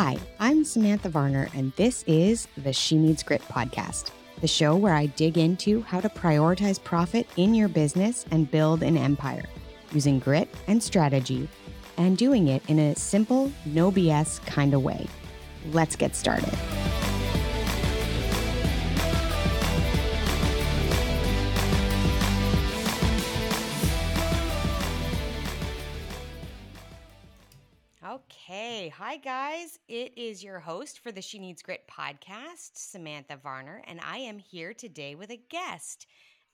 Hi, I'm Samantha Varner, and this is the She Needs Grit podcast, the show where I dig into how to prioritize profit in your business and build an empire using grit and strategy and doing it in a simple, no BS kind of way. Let's get started. Hi, guys. It is your host for the She Needs Grit podcast, Samantha Varner, and I am here today with a guest.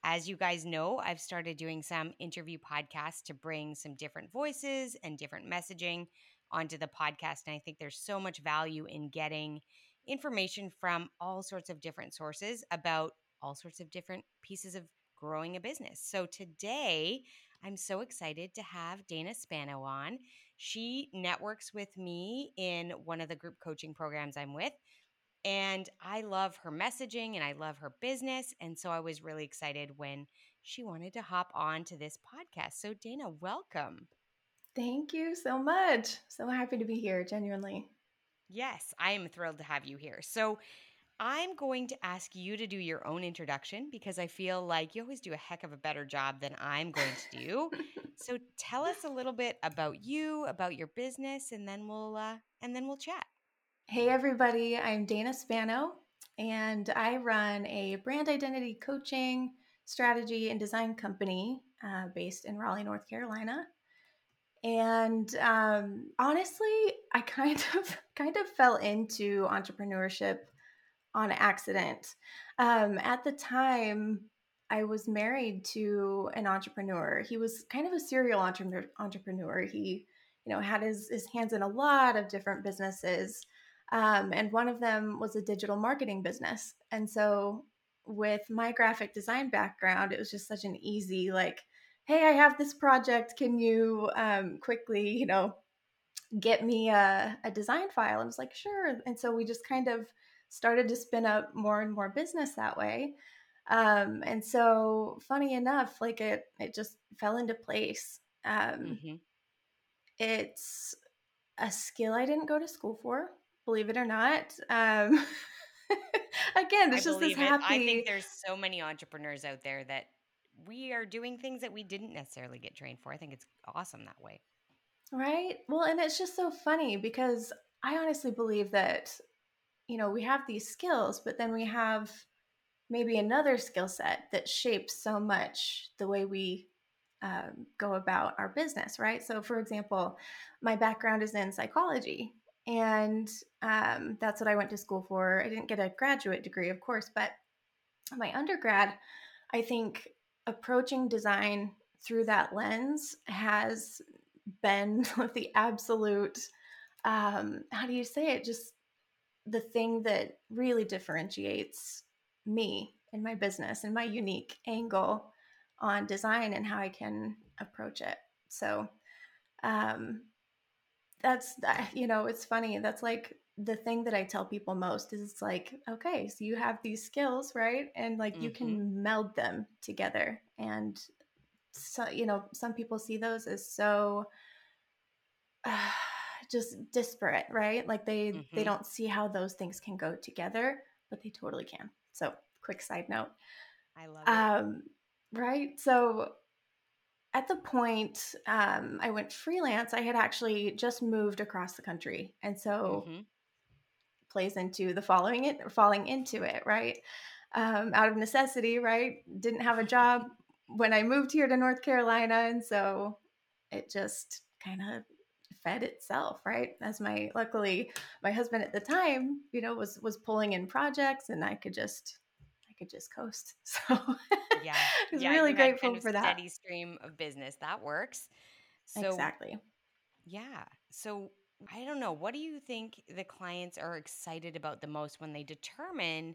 As you guys know, I've started doing some interview podcasts to bring some different voices and different messaging onto the podcast. And I think there's so much value in getting information from all sorts of different sources about all sorts of different pieces of growing a business. So today, I'm so excited to have Dana Spano on. She networks with me in one of the group coaching programs I'm with. And I love her messaging and I love her business. And so I was really excited when she wanted to hop on to this podcast. So, Dana, welcome. Thank you so much. So happy to be here, genuinely. Yes, I am thrilled to have you here. So, I'm going to ask you to do your own introduction because I feel like you always do a heck of a better job than I'm going to do. so tell us a little bit about you, about your business, and then we'll uh, and then we'll chat. Hey everybody, I'm Dana Spano, and I run a brand identity coaching, strategy, and design company uh, based in Raleigh, North Carolina. And um, honestly, I kind of kind of fell into entrepreneurship on accident. Um, at the time, I was married to an entrepreneur. He was kind of a serial entre- entrepreneur. He, you know, had his, his hands in a lot of different businesses. Um, and one of them was a digital marketing business. And so, with my graphic design background, it was just such an easy, like, hey, I have this project. Can you um, quickly, you know, get me a, a design file? I was like, sure. And so we just kind of started to spin up more and more business that way. Um, and so, funny enough, like it, it just fell into place. Um, mm-hmm. It's a skill I didn't go to school for, believe it or not. Um, again, it's I just this happy. I think there's so many entrepreneurs out there that we are doing things that we didn't necessarily get trained for. I think it's awesome that way. Right. Well, and it's just so funny because I honestly believe that you know, we have these skills, but then we have maybe another skill set that shapes so much the way we um, go about our business, right? So, for example, my background is in psychology, and um, that's what I went to school for. I didn't get a graduate degree, of course, but my undergrad, I think approaching design through that lens has been the absolute um, how do you say it just the thing that really differentiates me and my business and my unique angle on design and how I can approach it. So, um, that's you know, it's funny. That's like the thing that I tell people most is it's like, okay, so you have these skills, right? And like mm-hmm. you can mm-hmm. meld them together. And so, you know, some people see those as so. Uh, just disparate, right? Like they mm-hmm. they don't see how those things can go together, but they totally can. So, quick side note. I love it. Um, right? So, at the point um, I went freelance, I had actually just moved across the country, and so mm-hmm. plays into the following it, or falling into it, right? Um, out of necessity, right? Didn't have a job when I moved here to North Carolina, and so it just kind of fed itself right? As my luckily my husband at the time you know was was pulling in projects and i could just i could just coast. So yeah. i was yeah, really grateful kind of for that. steady stream of business that works. So exactly. Yeah. So i don't know what do you think the clients are excited about the most when they determine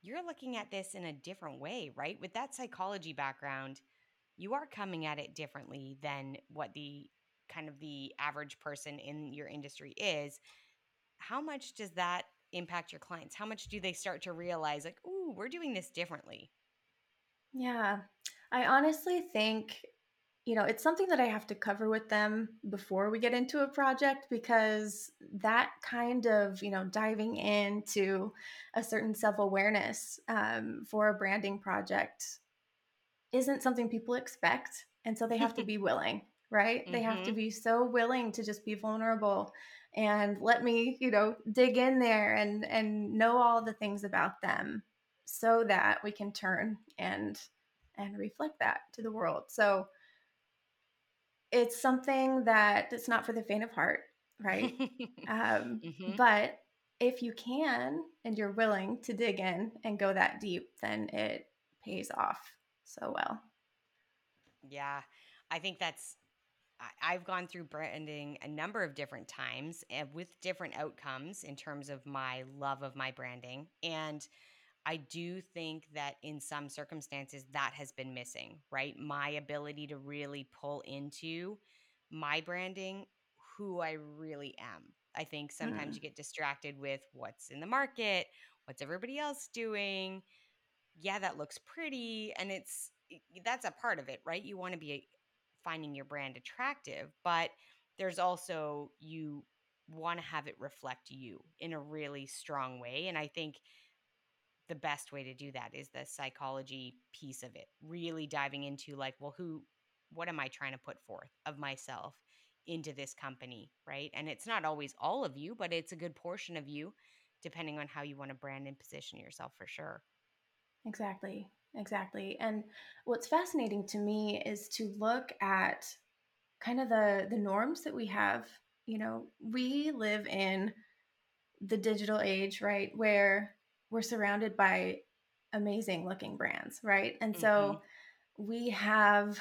you're looking at this in a different way right? With that psychology background you are coming at it differently than what the kind of the average person in your industry is, how much does that impact your clients? How much do they start to realize, like, ooh, we're doing this differently? Yeah. I honestly think you know, it's something that I have to cover with them before we get into a project because that kind of, you know, diving into a certain self awareness um, for a branding project isn't something people expect. And so they have to be willing, right? Mm-hmm. They have to mm-hmm. be so willing to just be vulnerable and let me, you know, dig in there and and know all the things about them so that we can turn and and reflect that to the world. So it's something that it's not for the faint of heart, right? um, mm-hmm. But if you can and you're willing to dig in and go that deep, then it pays off so well. Yeah, I think that's. I've gone through branding a number of different times and with different outcomes in terms of my love of my branding. And I do think that in some circumstances that has been missing, right? My ability to really pull into my branding, who I really am. I think sometimes mm. you get distracted with what's in the market, what's everybody else doing. Yeah, that looks pretty. And it's that's a part of it, right? You want to be finding your brand attractive, but there's also you want to have it reflect you in a really strong way. And I think the best way to do that is the psychology piece of it really diving into like well who what am i trying to put forth of myself into this company right and it's not always all of you but it's a good portion of you depending on how you want to brand and position yourself for sure exactly exactly and what's fascinating to me is to look at kind of the the norms that we have you know we live in the digital age right where we're surrounded by amazing looking brands, right? And so mm-hmm. we have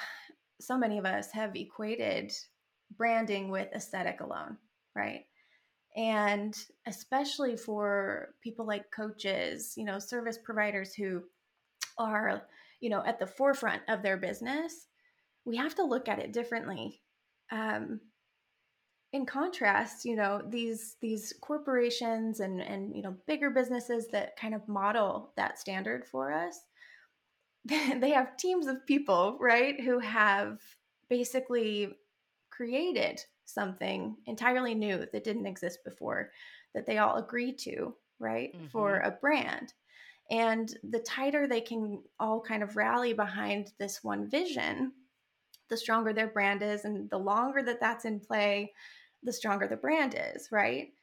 so many of us have equated branding with aesthetic alone, right? And especially for people like coaches, you know, service providers who are, you know, at the forefront of their business, we have to look at it differently. Um, in contrast you know these these corporations and and you know bigger businesses that kind of model that standard for us they have teams of people right who have basically created something entirely new that didn't exist before that they all agree to right mm-hmm. for a brand and the tighter they can all kind of rally behind this one vision the stronger their brand is and the longer that that's in play the stronger the brand is, right?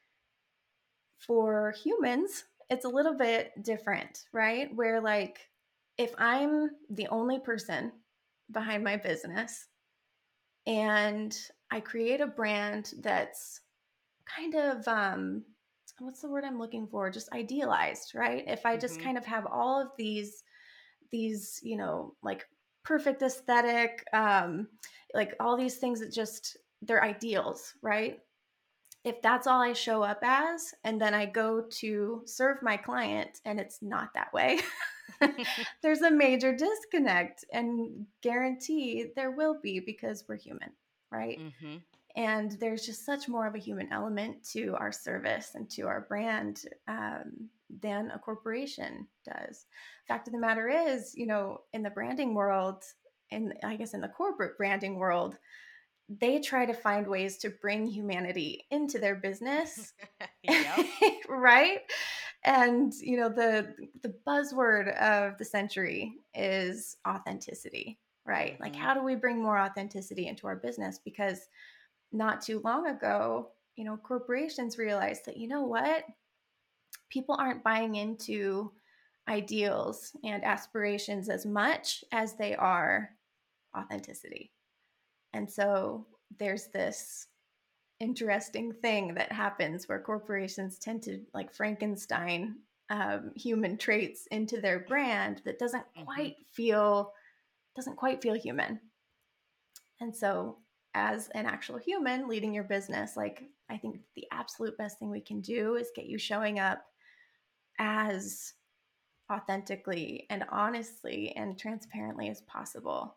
For humans, it's a little bit different, right? Where, like, if I'm the only person behind my business and I create a brand that's kind of, um, what's the word I'm looking for? Just idealized, right? If I just mm-hmm. kind of have all of these, these, you know, like perfect aesthetic, um, like all these things that just they're ideals, right? If that's all I show up as, and then I go to serve my client and it's not that way, there's a major disconnect and guarantee there will be because we're human, right? Mm-hmm. And there's just such more of a human element to our service and to our brand um, than a corporation does. Fact of the matter is, you know, in the branding world, and I guess in the corporate branding world, they try to find ways to bring humanity into their business right and you know the the buzzword of the century is authenticity right mm-hmm. like how do we bring more authenticity into our business because not too long ago you know corporations realized that you know what people aren't buying into ideals and aspirations as much as they are authenticity and so there's this interesting thing that happens where corporations tend to like Frankenstein um, human traits into their brand that doesn't mm-hmm. quite feel doesn't quite feel human. And so as an actual human leading your business, like I think the absolute best thing we can do is get you showing up as authentically and honestly and transparently as possible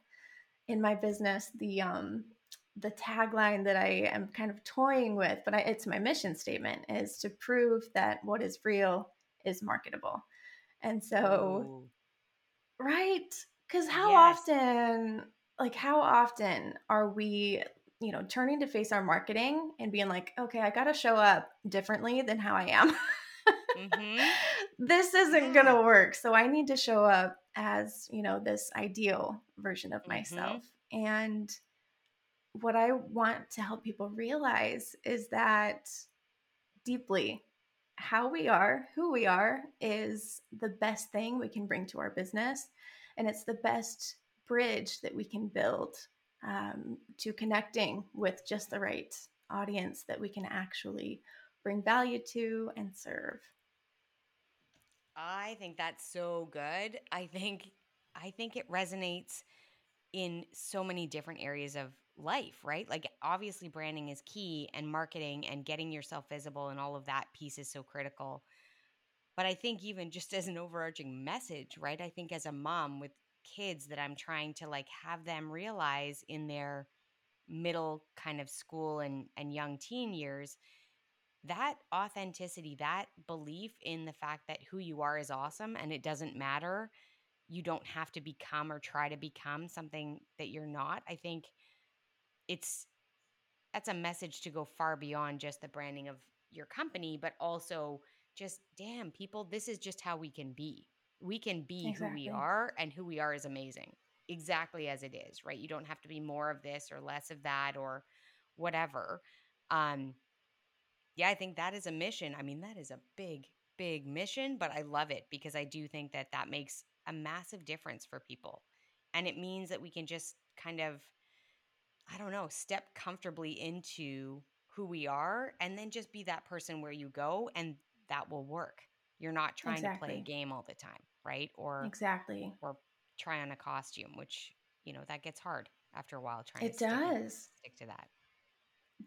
in my business the um the tagline that I am kind of toying with, but I, it's my mission statement is to prove that what is real is marketable. And so, Ooh. right? Because how yes. often, like how often are we you know turning to face our marketing and being like okay i gotta show up differently than how i am mm-hmm. this isn't yeah. gonna work so i need to show up as you know this ideal version of mm-hmm. myself mm-hmm. and what i want to help people realize is that deeply how we are who we are is the best thing we can bring to our business and it's the best bridge that we can build um, to connecting with just the right audience that we can actually bring value to and serve. I think that's so good. I think I think it resonates in so many different areas of life, right? Like obviously branding is key and marketing and getting yourself visible and all of that piece is so critical. But I think even just as an overarching message, right? I think as a mom with kids that I'm trying to like have them realize in their middle kind of school and and young teen years that authenticity that belief in the fact that who you are is awesome and it doesn't matter you don't have to become or try to become something that you're not i think it's that's a message to go far beyond just the branding of your company but also just damn people this is just how we can be we can be exactly. who we are and who we are is amazing exactly as it is right you don't have to be more of this or less of that or whatever um yeah i think that is a mission i mean that is a big big mission but i love it because i do think that that makes a massive difference for people and it means that we can just kind of i don't know step comfortably into who we are and then just be that person where you go and that will work you're not trying exactly. to play a game all the time right? Or exactly, or try on a costume, which you know that gets hard after a while. Trying it to does stick, stick to that.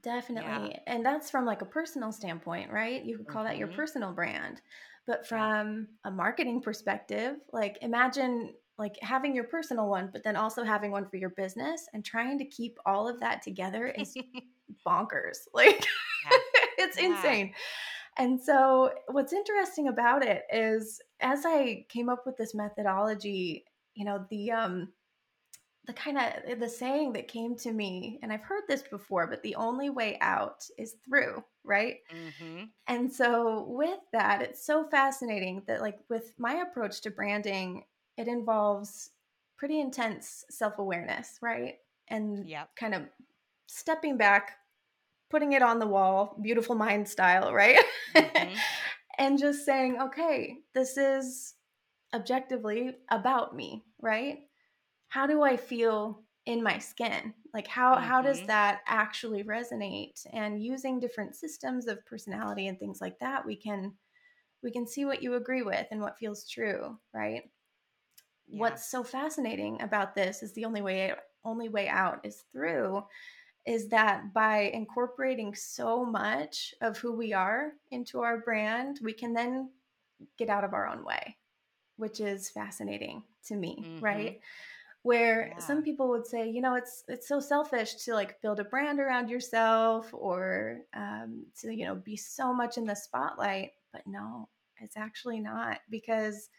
Definitely. Yeah. And that's from like a personal standpoint, right? You could call mm-hmm. that your mm-hmm. personal brand. But from yeah. a marketing perspective, like imagine like having your personal one, but then also having one for your business and trying to keep all of that together is bonkers. Like yeah. it's insane. And so, what's interesting about it is, as I came up with this methodology, you know, the um, the kind of the saying that came to me, and I've heard this before, but the only way out is through, right? Mm-hmm. And so, with that, it's so fascinating that, like, with my approach to branding, it involves pretty intense self awareness, right? And yep. kind of stepping back, putting it on the wall, beautiful mind style, right? Mm-hmm. and just saying, okay, this is objectively about me, right? How do I feel in my skin? Like how mm-hmm. how does mm-hmm. that actually resonate? And using different systems of personality and things like that, we can we can see what you agree with and what feels true, right? Yeah. What's so fascinating about this is the only way only way out is through is that by incorporating so much of who we are into our brand, we can then get out of our own way, which is fascinating to me, mm-hmm. right? Where yeah. some people would say, you know, it's it's so selfish to like build a brand around yourself or um, to you know be so much in the spotlight, but no, it's actually not because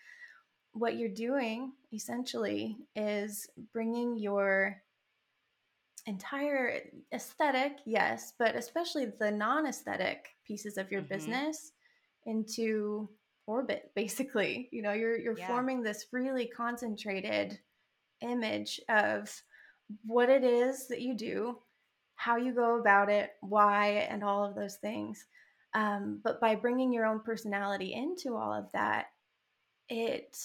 what you're doing essentially is bringing your entire aesthetic, yes, but especially the non aesthetic pieces of your mm-hmm. business into orbit basically you know you're you're yeah. forming this really concentrated image of what it is that you do how you go about it why and all of those things um, but by bringing your own personality into all of that it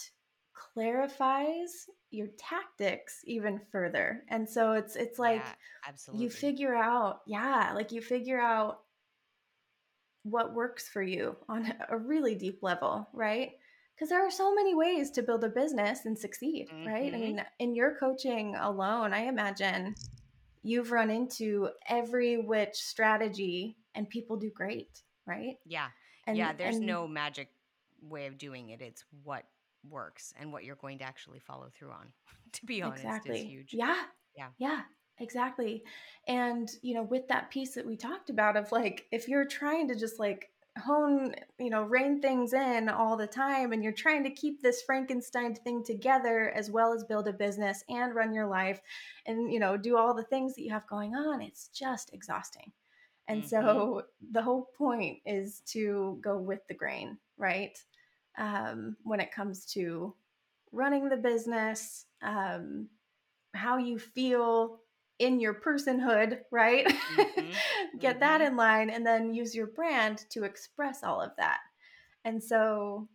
clarifies your tactics even further. And so it's it's like yeah, absolutely. you figure out, yeah, like you figure out what works for you on a really deep level, right? Because there are so many ways to build a business and succeed, mm-hmm. right? I mm-hmm. mean, in your coaching alone, I imagine you've run into every which strategy and people do great, right? Yeah. And, yeah, there's and, no magic way of doing it. It's what works and what you're going to actually follow through on to be honest exactly. is huge yeah yeah yeah exactly and you know with that piece that we talked about of like if you're trying to just like hone, you know, rein things in all the time and you're trying to keep this Frankenstein thing together as well as build a business and run your life and, you know, do all the things that you have going on, it's just exhausting. And mm-hmm. so the whole point is to go with the grain, right? Um, when it comes to running the business, um, how you feel in your personhood, right? Mm-hmm. Get mm-hmm. that in line and then use your brand to express all of that. And so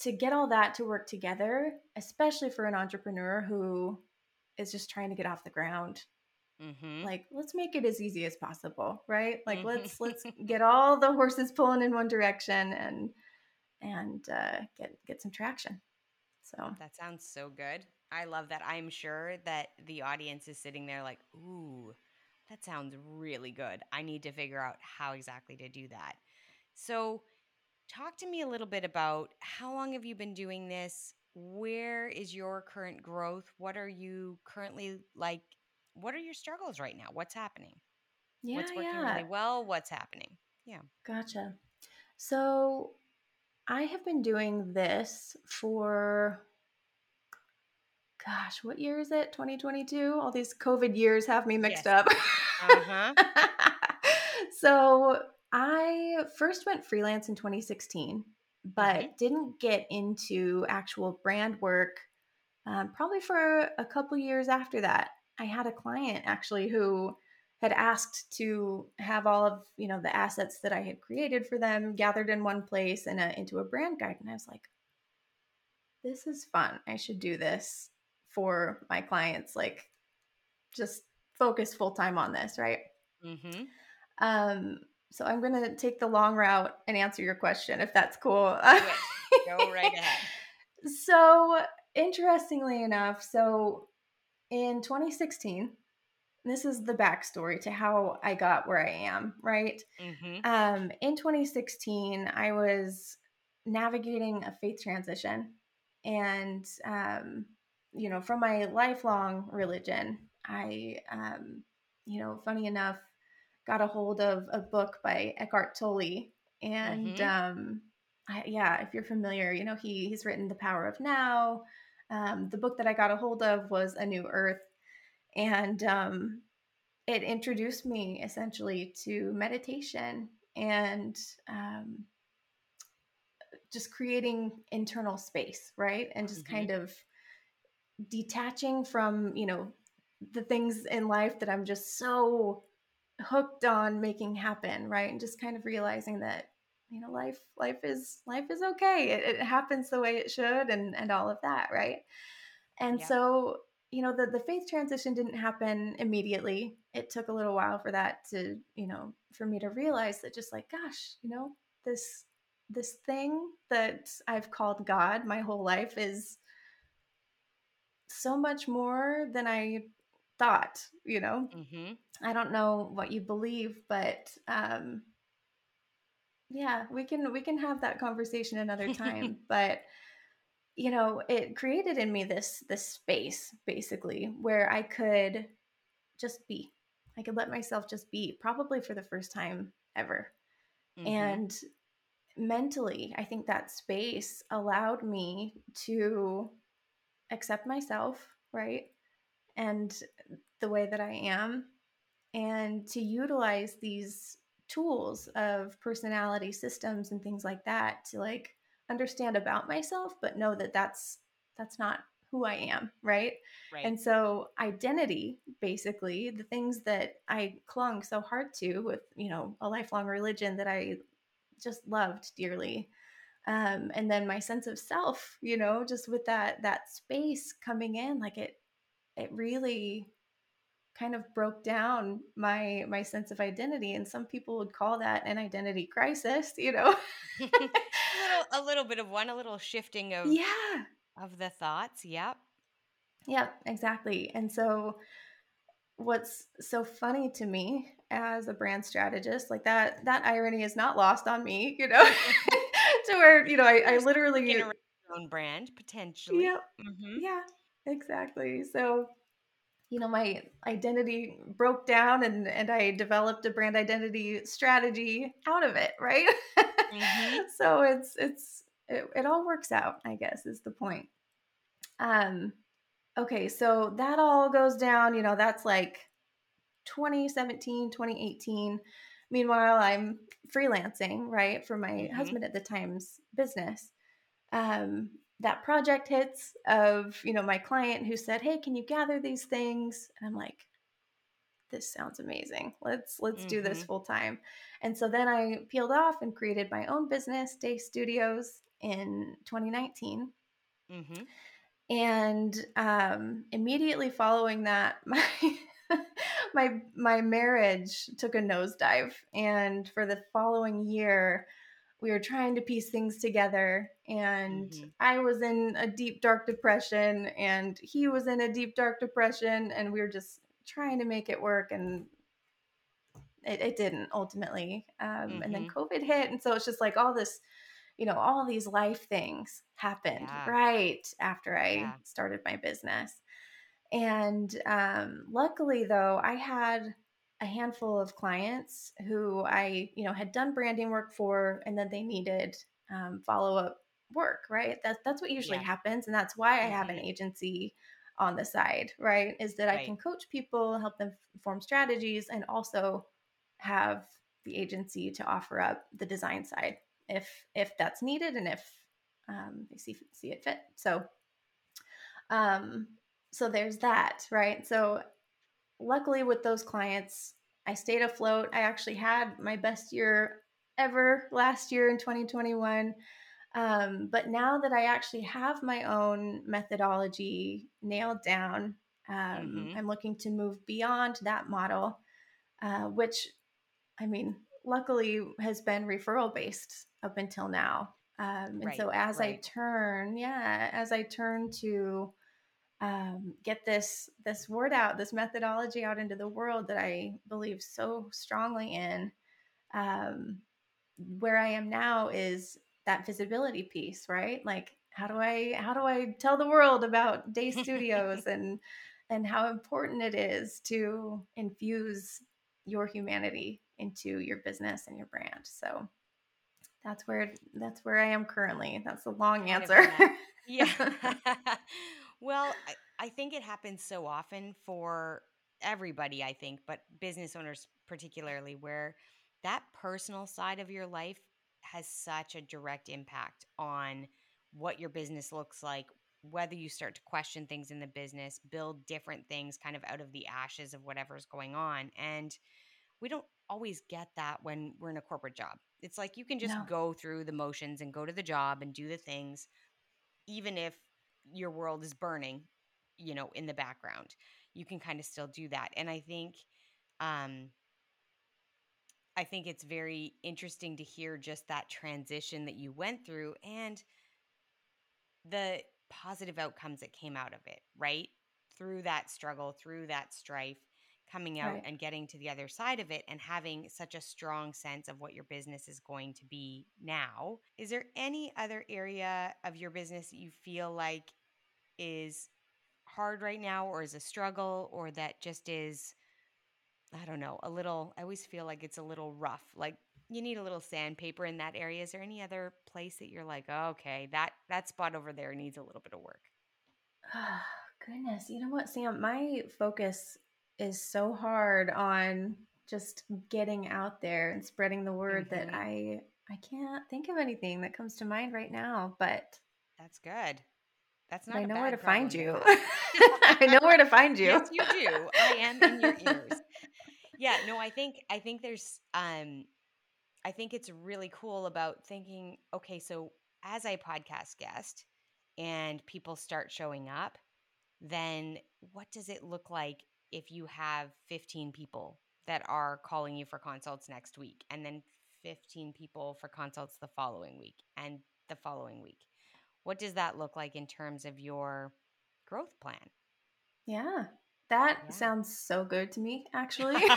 to get all that to work together, especially for an entrepreneur who is just trying to get off the ground, mm-hmm. like let's make it as easy as possible, right? Like let's let's get all the horses pulling in one direction and and uh, get get some traction. So that sounds so good. I love that. I'm sure that the audience is sitting there like, ooh, that sounds really good. I need to figure out how exactly to do that. So, talk to me a little bit about how long have you been doing this? Where is your current growth? What are you currently like? What are your struggles right now? What's happening? Yeah, What's working yeah. really well? What's happening? Yeah. Gotcha. So, I have been doing this for gosh, what year is it? 2022? All these COVID years have me mixed yes. up. uh-huh. so I first went freelance in 2016, but mm-hmm. didn't get into actual brand work um, probably for a couple years after that. I had a client actually who had asked to have all of you know the assets that I had created for them gathered in one place and into a brand guide, and I was like, "This is fun. I should do this." for my clients like just focus full time on this right mm-hmm. um so i'm gonna take the long route and answer your question if that's cool go right ahead so interestingly enough so in 2016 this is the backstory to how i got where i am right mm-hmm. um in 2016 i was navigating a faith transition and um you know, from my lifelong religion, I, um, you know, funny enough, got a hold of a book by Eckhart Tolle, and mm-hmm. um, I, yeah, if you're familiar, you know, he he's written The Power of Now. Um, the book that I got a hold of was A New Earth, and um, it introduced me essentially to meditation and um, just creating internal space, right? And just mm-hmm. kind of detaching from you know the things in life that i'm just so hooked on making happen right and just kind of realizing that you know life life is life is okay it, it happens the way it should and and all of that right and yeah. so you know the the faith transition didn't happen immediately it took a little while for that to you know for me to realize that just like gosh you know this this thing that i've called god my whole life is so much more than I thought, you know? Mm-hmm. I don't know what you believe, but um, yeah, we can we can have that conversation another time. but you know, it created in me this this space basically where I could just be. I could let myself just be, probably for the first time ever. Mm-hmm. And mentally, I think that space allowed me to accept myself, right? And the way that I am, and to utilize these tools of personality systems and things like that to like understand about myself but know that that's that's not who I am, right? right? And so identity, basically, the things that I clung so hard to with, you know, a lifelong religion that I just loved dearly, um, and then my sense of self you know just with that that space coming in like it it really kind of broke down my my sense of identity and some people would call that an identity crisis you know a, little, a little bit of one a little shifting of yeah of the thoughts yep yep exactly and so what's so funny to me as a brand strategist like that that irony is not lost on me you know to where you know I, I literally own brand potentially. yep. mm-hmm. yeah, exactly. So you know my identity broke down and and i developed a brand identity strategy out of it right mm-hmm. so it's it's it, it all works out, I guess, is the point. Um okay, so that all goes down, you know, that's like 2017, 2018. Meanwhile, I'm freelancing, right, for my mm-hmm. husband at the time's business. Um, that project hits of, you know, my client who said, "Hey, can you gather these things?" And I'm like, "This sounds amazing. Let's let's mm-hmm. do this mm-hmm. full time." And so then I peeled off and created my own business, Day Studios, in 2019. Mm-hmm. And um, immediately following that, my my my marriage took a nosedive and for the following year we were trying to piece things together and mm-hmm. i was in a deep dark depression and he was in a deep dark depression and we were just trying to make it work and it, it didn't ultimately um, mm-hmm. and then mm-hmm. covid hit and so it's just like all this you know all these life things happened yeah. right after i yeah. started my business and um, luckily, though, I had a handful of clients who I, you know, had done branding work for, and then they needed um, follow up work. Right? That's that's what usually yeah. happens, and that's why I have an mm-hmm. agency on the side. Right? Is that right. I can coach people, help them form strategies, and also have the agency to offer up the design side if if that's needed and if um, they see see it fit. So um, so there's that, right? So luckily with those clients, I stayed afloat. I actually had my best year ever last year in 2021. Um, but now that I actually have my own methodology nailed down, um, mm-hmm. I'm looking to move beyond that model, uh, which, I mean, luckily has been referral based up until now. Um, and right, so as right. I turn, yeah, as I turn to um, get this this word out, this methodology out into the world that I believe so strongly in. Um, where I am now is that visibility piece, right? Like, how do I how do I tell the world about Day Studios and and how important it is to infuse your humanity into your business and your brand. So that's where that's where I am currently. That's a long answer. Yeah. Well, I, I think it happens so often for everybody, I think, but business owners particularly, where that personal side of your life has such a direct impact on what your business looks like, whether you start to question things in the business, build different things kind of out of the ashes of whatever's going on. And we don't always get that when we're in a corporate job. It's like you can just no. go through the motions and go to the job and do the things, even if your world is burning, you know, in the background. You can kind of still do that. And I think um I think it's very interesting to hear just that transition that you went through and the positive outcomes that came out of it, right? Through that struggle, through that strife, coming out right. and getting to the other side of it and having such a strong sense of what your business is going to be now. Is there any other area of your business that you feel like is hard right now or is a struggle or that just is I don't know, a little I always feel like it's a little rough. Like you need a little sandpaper in that area. Is there any other place that you're like, oh, okay, that that spot over there needs a little bit of work? Oh, goodness. You know what, Sam? My focus is so hard on just getting out there and spreading the word mm-hmm. that I I can't think of anything that comes to mind right now, but that's good. That's not. I know where to find you. I know where to find you. Yes, you do. I am in your ears. Yeah, no, I think I think there's um I think it's really cool about thinking, okay, so as I podcast guest and people start showing up, then what does it look like if you have 15 people that are calling you for consults next week and then 15 people for consults the following week and the following week. What does that look like in terms of your growth plan? Yeah that yeah. sounds so good to me actually.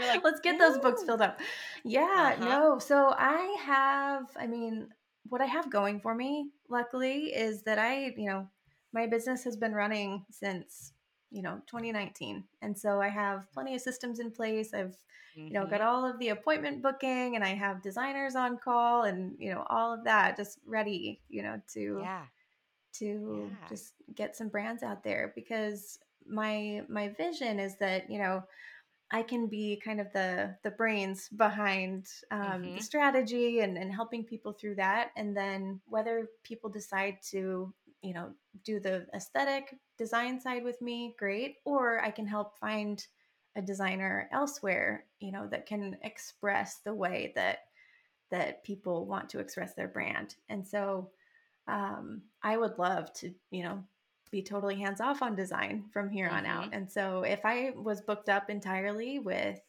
Like, let's get those books filled up. Yeah uh-huh. no so i have i mean what i have going for me luckily is that i you know my business has been running since you know 2019 and so i have plenty of systems in place i've mm-hmm. you know got all of the appointment booking and i have designers on call and you know all of that just ready you know to yeah to Yeah. just get some brands out there because my my vision is that you know I can be kind of the the brains behind um, Mhm. the strategy and, and helping people through that. And then whether people decide to, you know, do the aesthetic design side with me, great. Or I can help find a designer elsewhere, you know, that can express the way that that people want to express their brand. And so um, I would love to, you know, be totally hands off on design from here on out. Mhm. And so if I was booked up entirely with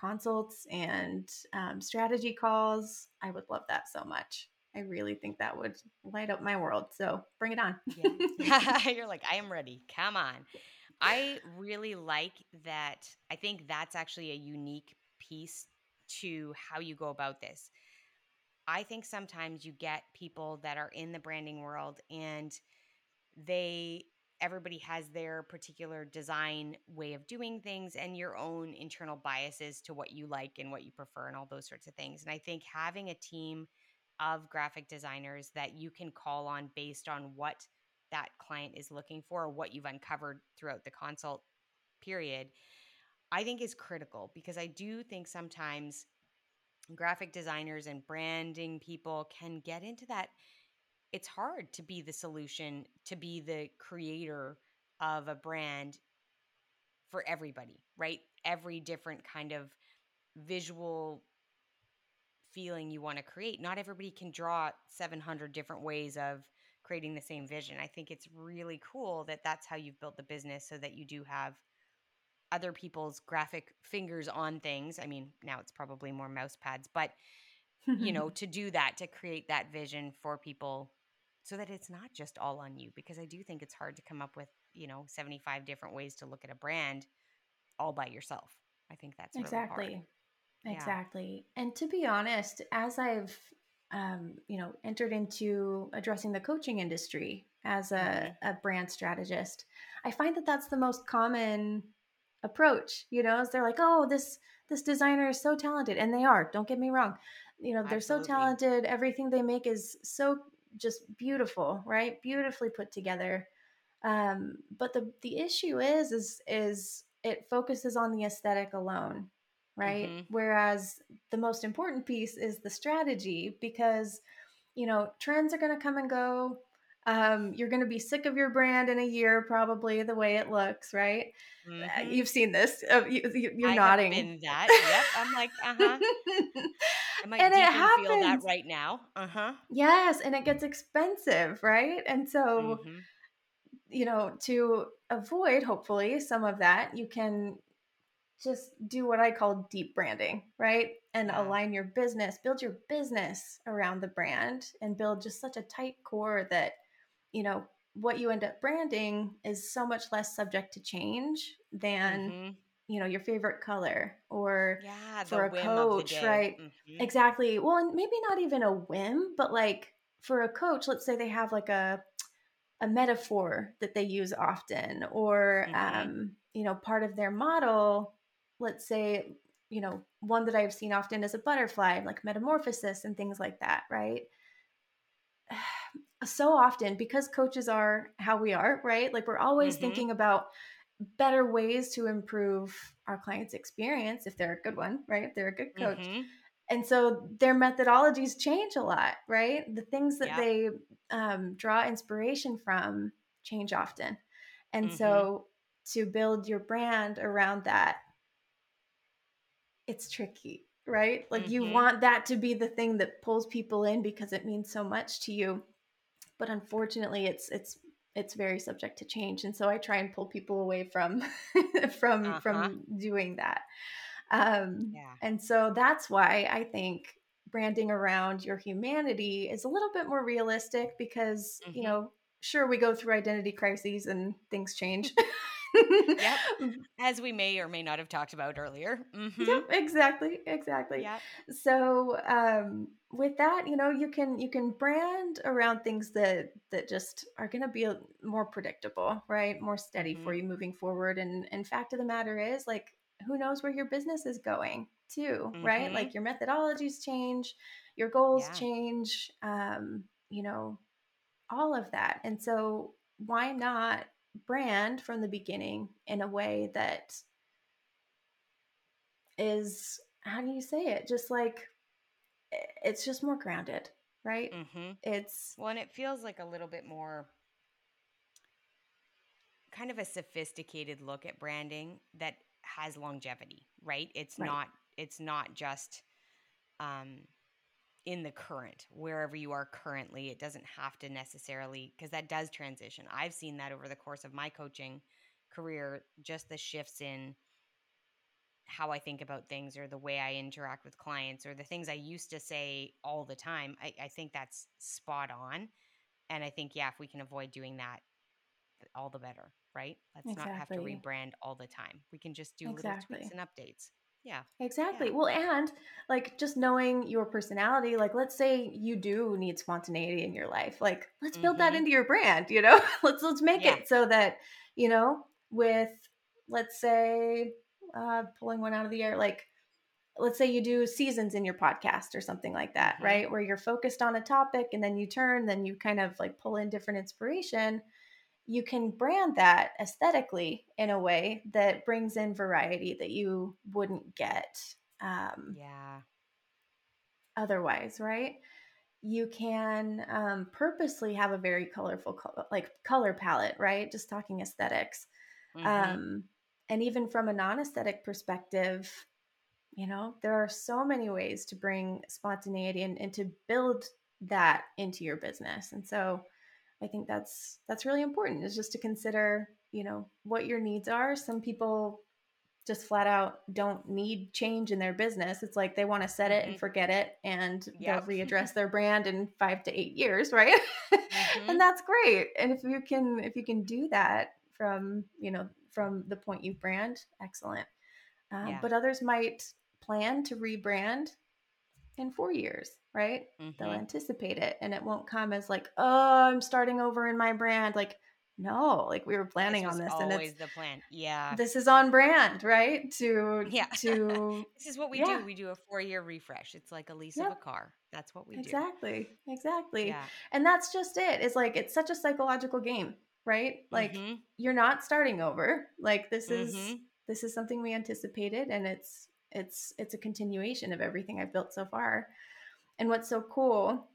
consults and um, strategy calls, I would love that so much. I really think that would light up my world. So bring it on. Yeah. You're like, I am ready. Come on. I really like that. I think that's actually a unique piece to how you go about this. I think sometimes you get people that are in the branding world and they everybody has their particular design way of doing things and your own internal biases to what you like and what you prefer and all those sorts of things. And I think having a team of graphic designers that you can call on based on what that client is looking for or what you've uncovered throughout the consult period, I think is critical because I do think sometimes graphic designers and branding people can get into that it's hard to be the solution to be the creator of a brand for everybody right? Every different kind of visual feeling you want to create not everybody can draw 700 different ways of creating the same vision i think it's really cool that that's how you've built the business so that you do have other people's graphic fingers on things i mean now it's probably more mouse pads but you know to do that to create that vision for people so that it's not just all on you because i do think it's hard to come up with you know 75 different ways to look at a brand all by yourself i think that's really exactly. hard. Yeah. Exactly. And to be honest, as I've um, you know, entered into addressing the coaching industry as a, Mhm. a brand strategist, I find that that's the most common approach. You know, is they're like, "Oh, this this designer is so talented," and they are. Don't get me wrong. You know, they're so talented. Everything they make is so just beautiful, right? Beautifully put together. Um, but the the issue is is is it focuses on the aesthetic alone, right? Mhm. Whereas the most important piece is the strategy because you know trends are going to come and go. Um, you're going to be sick of your brand in a year, probably the way it looks, right? Uh, Mhm. You've seen this. Uh, you, I nodding. been that yep i'm like uh-huh i might And it deeply feel that happens. right now uh-huh yes, and it gets expensive, right? And so Mhm. you know, to avoid hopefully some of that, you can just do what I call deep branding, right? And Yeah. align your business, build your business around the brand and build just such a tight core that, you know, what you end up branding is so much less subject to change than, Mhm. you know, your favorite color or yeah for a whim of the coach, right? Mhm. Exactly. Well, and maybe not even a whim, but like for a coach, let's say they have like a a metaphor that they use often or Mhm. um, you know part of their model let's say you know one that i've seen often is a butterfly like metamorphosis and things like that right so often because coaches are how we are right like we're always Mhm. thinking about better ways to improve our clients experience if they're a good one right if they're a good coach Mhm. and so their methodologies change a lot right the things that Yep. they um, draw inspiration from change often and Mhm. so to build your brand around that it's tricky right like you Mhm. want that to be the thing that pulls people in because it means so much to you but unfortunately it's it's it's very subject to change and so i try and pull people away from from Uh-huh. from doing that um, Yeah. and so that's why I think branding around your humanity is a little bit more realistic because, you Mhm. know, sure, we go through identity crises and things change. Yep. as we may or may not have talked about earlier Mhm. Yep, exactly, exactly. Yep. So, um, with that, you know, you can you can brand around things that that just are going to be more predictable, right? More steady mm-hmm. for you moving forward. And and fact of the matter is, like, who knows where your business is going too, mm-hmm. right? Like your methodologies change, your goals yeah. change, um, you know, all of that. And so why not brand from the beginning in a way that is how do you say it? Just like it's just more grounded, right? Mm-hmm. It's well, and it feels like a little bit more kind of a sophisticated look at branding that has longevity, right? It's right. not it's not just um in the current wherever you are currently it doesn't have to necessarily because that does transition i've seen that over the course of my coaching career just the shifts in how I think about things or the way I interact with clients or the things I used to say all the time, I, I think that's spot on. And I think, yeah, if we can avoid doing that, all the better, right? Let's exactly. not have to rebrand all the time. We can just do exactly. little tweaks and updates. Yeah. Exactly. Yeah. Well, and like just knowing your personality, like let's say you do need spontaneity in your life. Like let's build mm-hmm. that into your brand, you know? let's let's make yeah. it so that, you know, with let's say uh, pulling one out of the air, like let's say you do seasons in your podcast or something like that, mm-hmm. right? Where you're focused on a topic and then you turn, then you kind of like pull in different inspiration. You can brand that aesthetically in a way that brings in variety that you wouldn't get. Um, yeah. Otherwise, right? You can um, purposely have a very colorful, like color palette, right? Just talking esthetics mm-hmm. Um, and even from a non aesthetic perspective, you know, there are so many ways to bring spontaneity and, and to build that into your business. And so I think that's that's really important is just to consider, you know, what your needs are. Some people just flat out don't need change in their business. It's like they want to set it and mm-hmm. forget it and yep. they'll readdress their brand in 5 to 8 years, right? Mm-hmm. and that's great. And if you can if you can do that from, you know, from the point you brand, excellent. Um, yeah. But others might plan to rebrand in four years, right? Mm-hmm. They'll anticipate it and it won't come as like, oh, I'm starting over in my brand. Like, no, like we were planning this on this and it's the plan. Yeah. This is on brand, right? To yeah. to This is what we yeah. do. We do a 4-year refresh. It's like a lease of a car. That's what we exactly. do. Exactly. Exactly. Yeah. And that's just it. It's like it's such a psychological game right? Like mm-hmm. you're not starting over. Like this is mm-hmm. this is something we anticipated and it's it's it's a continuation of everything I've built so far. And what's so cool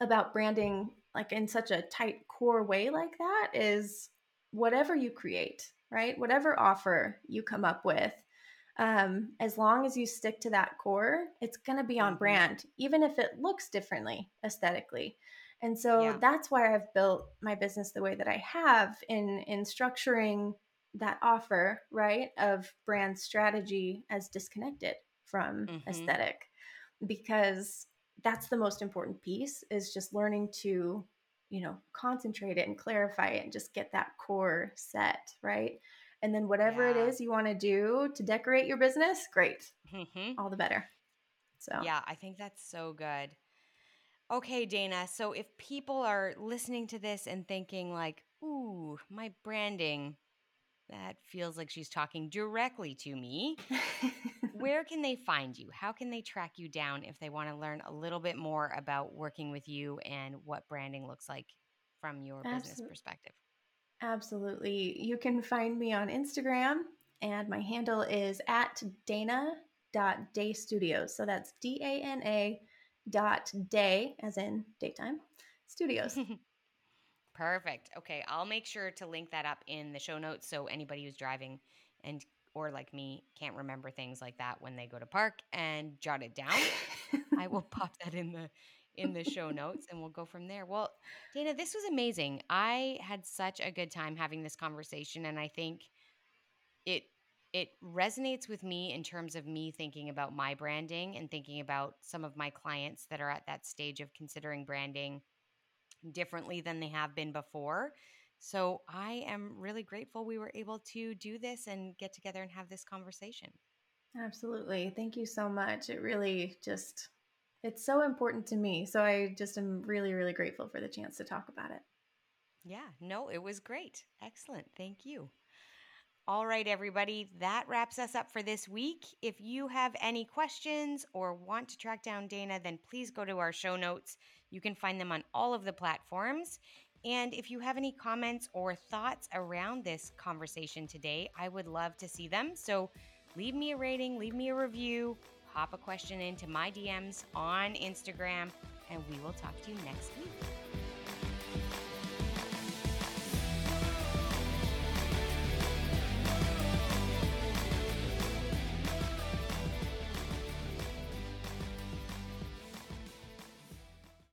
about branding like in such a tight core way like that is whatever you create, right? Whatever offer you come up with, um, as long as you stick to that core, it's going to be on mm-hmm. brand, even if it looks differently aesthetically. And so yeah. that's why I've built my business the way that I have in in structuring that offer, right, of brand strategy as disconnected from mm-hmm. aesthetic because that's the most important piece is just learning to, you know, concentrate it and clarify it and just get that core set, right? And then whatever yeah. it is you want to do to decorate your business, great. Mm-hmm. All the better. So, yeah, I think that's so good. Okay, Dana. So if people are listening to this and thinking, like, ooh, my branding, that feels like she's talking directly to me, where can they find you? How can they track you down if they want to learn a little bit more about working with you and what branding looks like from your Absolutely. business perspective? Absolutely. You can find me on Instagram, and my handle is at dana.daystudios. So that's D A N A dot day as in daytime studios perfect. Okay i'll make sure to link that up in the show notes so anybody who's driving and or like me can't remember things like that when they go to park and jot it down. I will pop that in the in the show notes and we'll go from there. Well dana this was amazing. I had such a good time having this conversation and i think it it resonates with me in terms of me thinking about my branding and thinking about some of my clients that are at that stage of considering branding differently than they have been before. So I am really grateful we were able to do this and get together and have this conversation. Absolutely. Thank you so much. It really just it's so important to me. So I just am really, really grateful for the chance to talk about it. Yeah, no, it was great. Excellent. Thank you. All right, everybody, that wraps us up for this week. If you have any questions or want to track down Dana, then please go to our show notes. You can find them on all of the platforms. And if you have any comments or thoughts around this conversation today, I would love to see them. So leave me a rating, leave me a review, pop a question into my DMs on Instagram, and we will talk to you next week.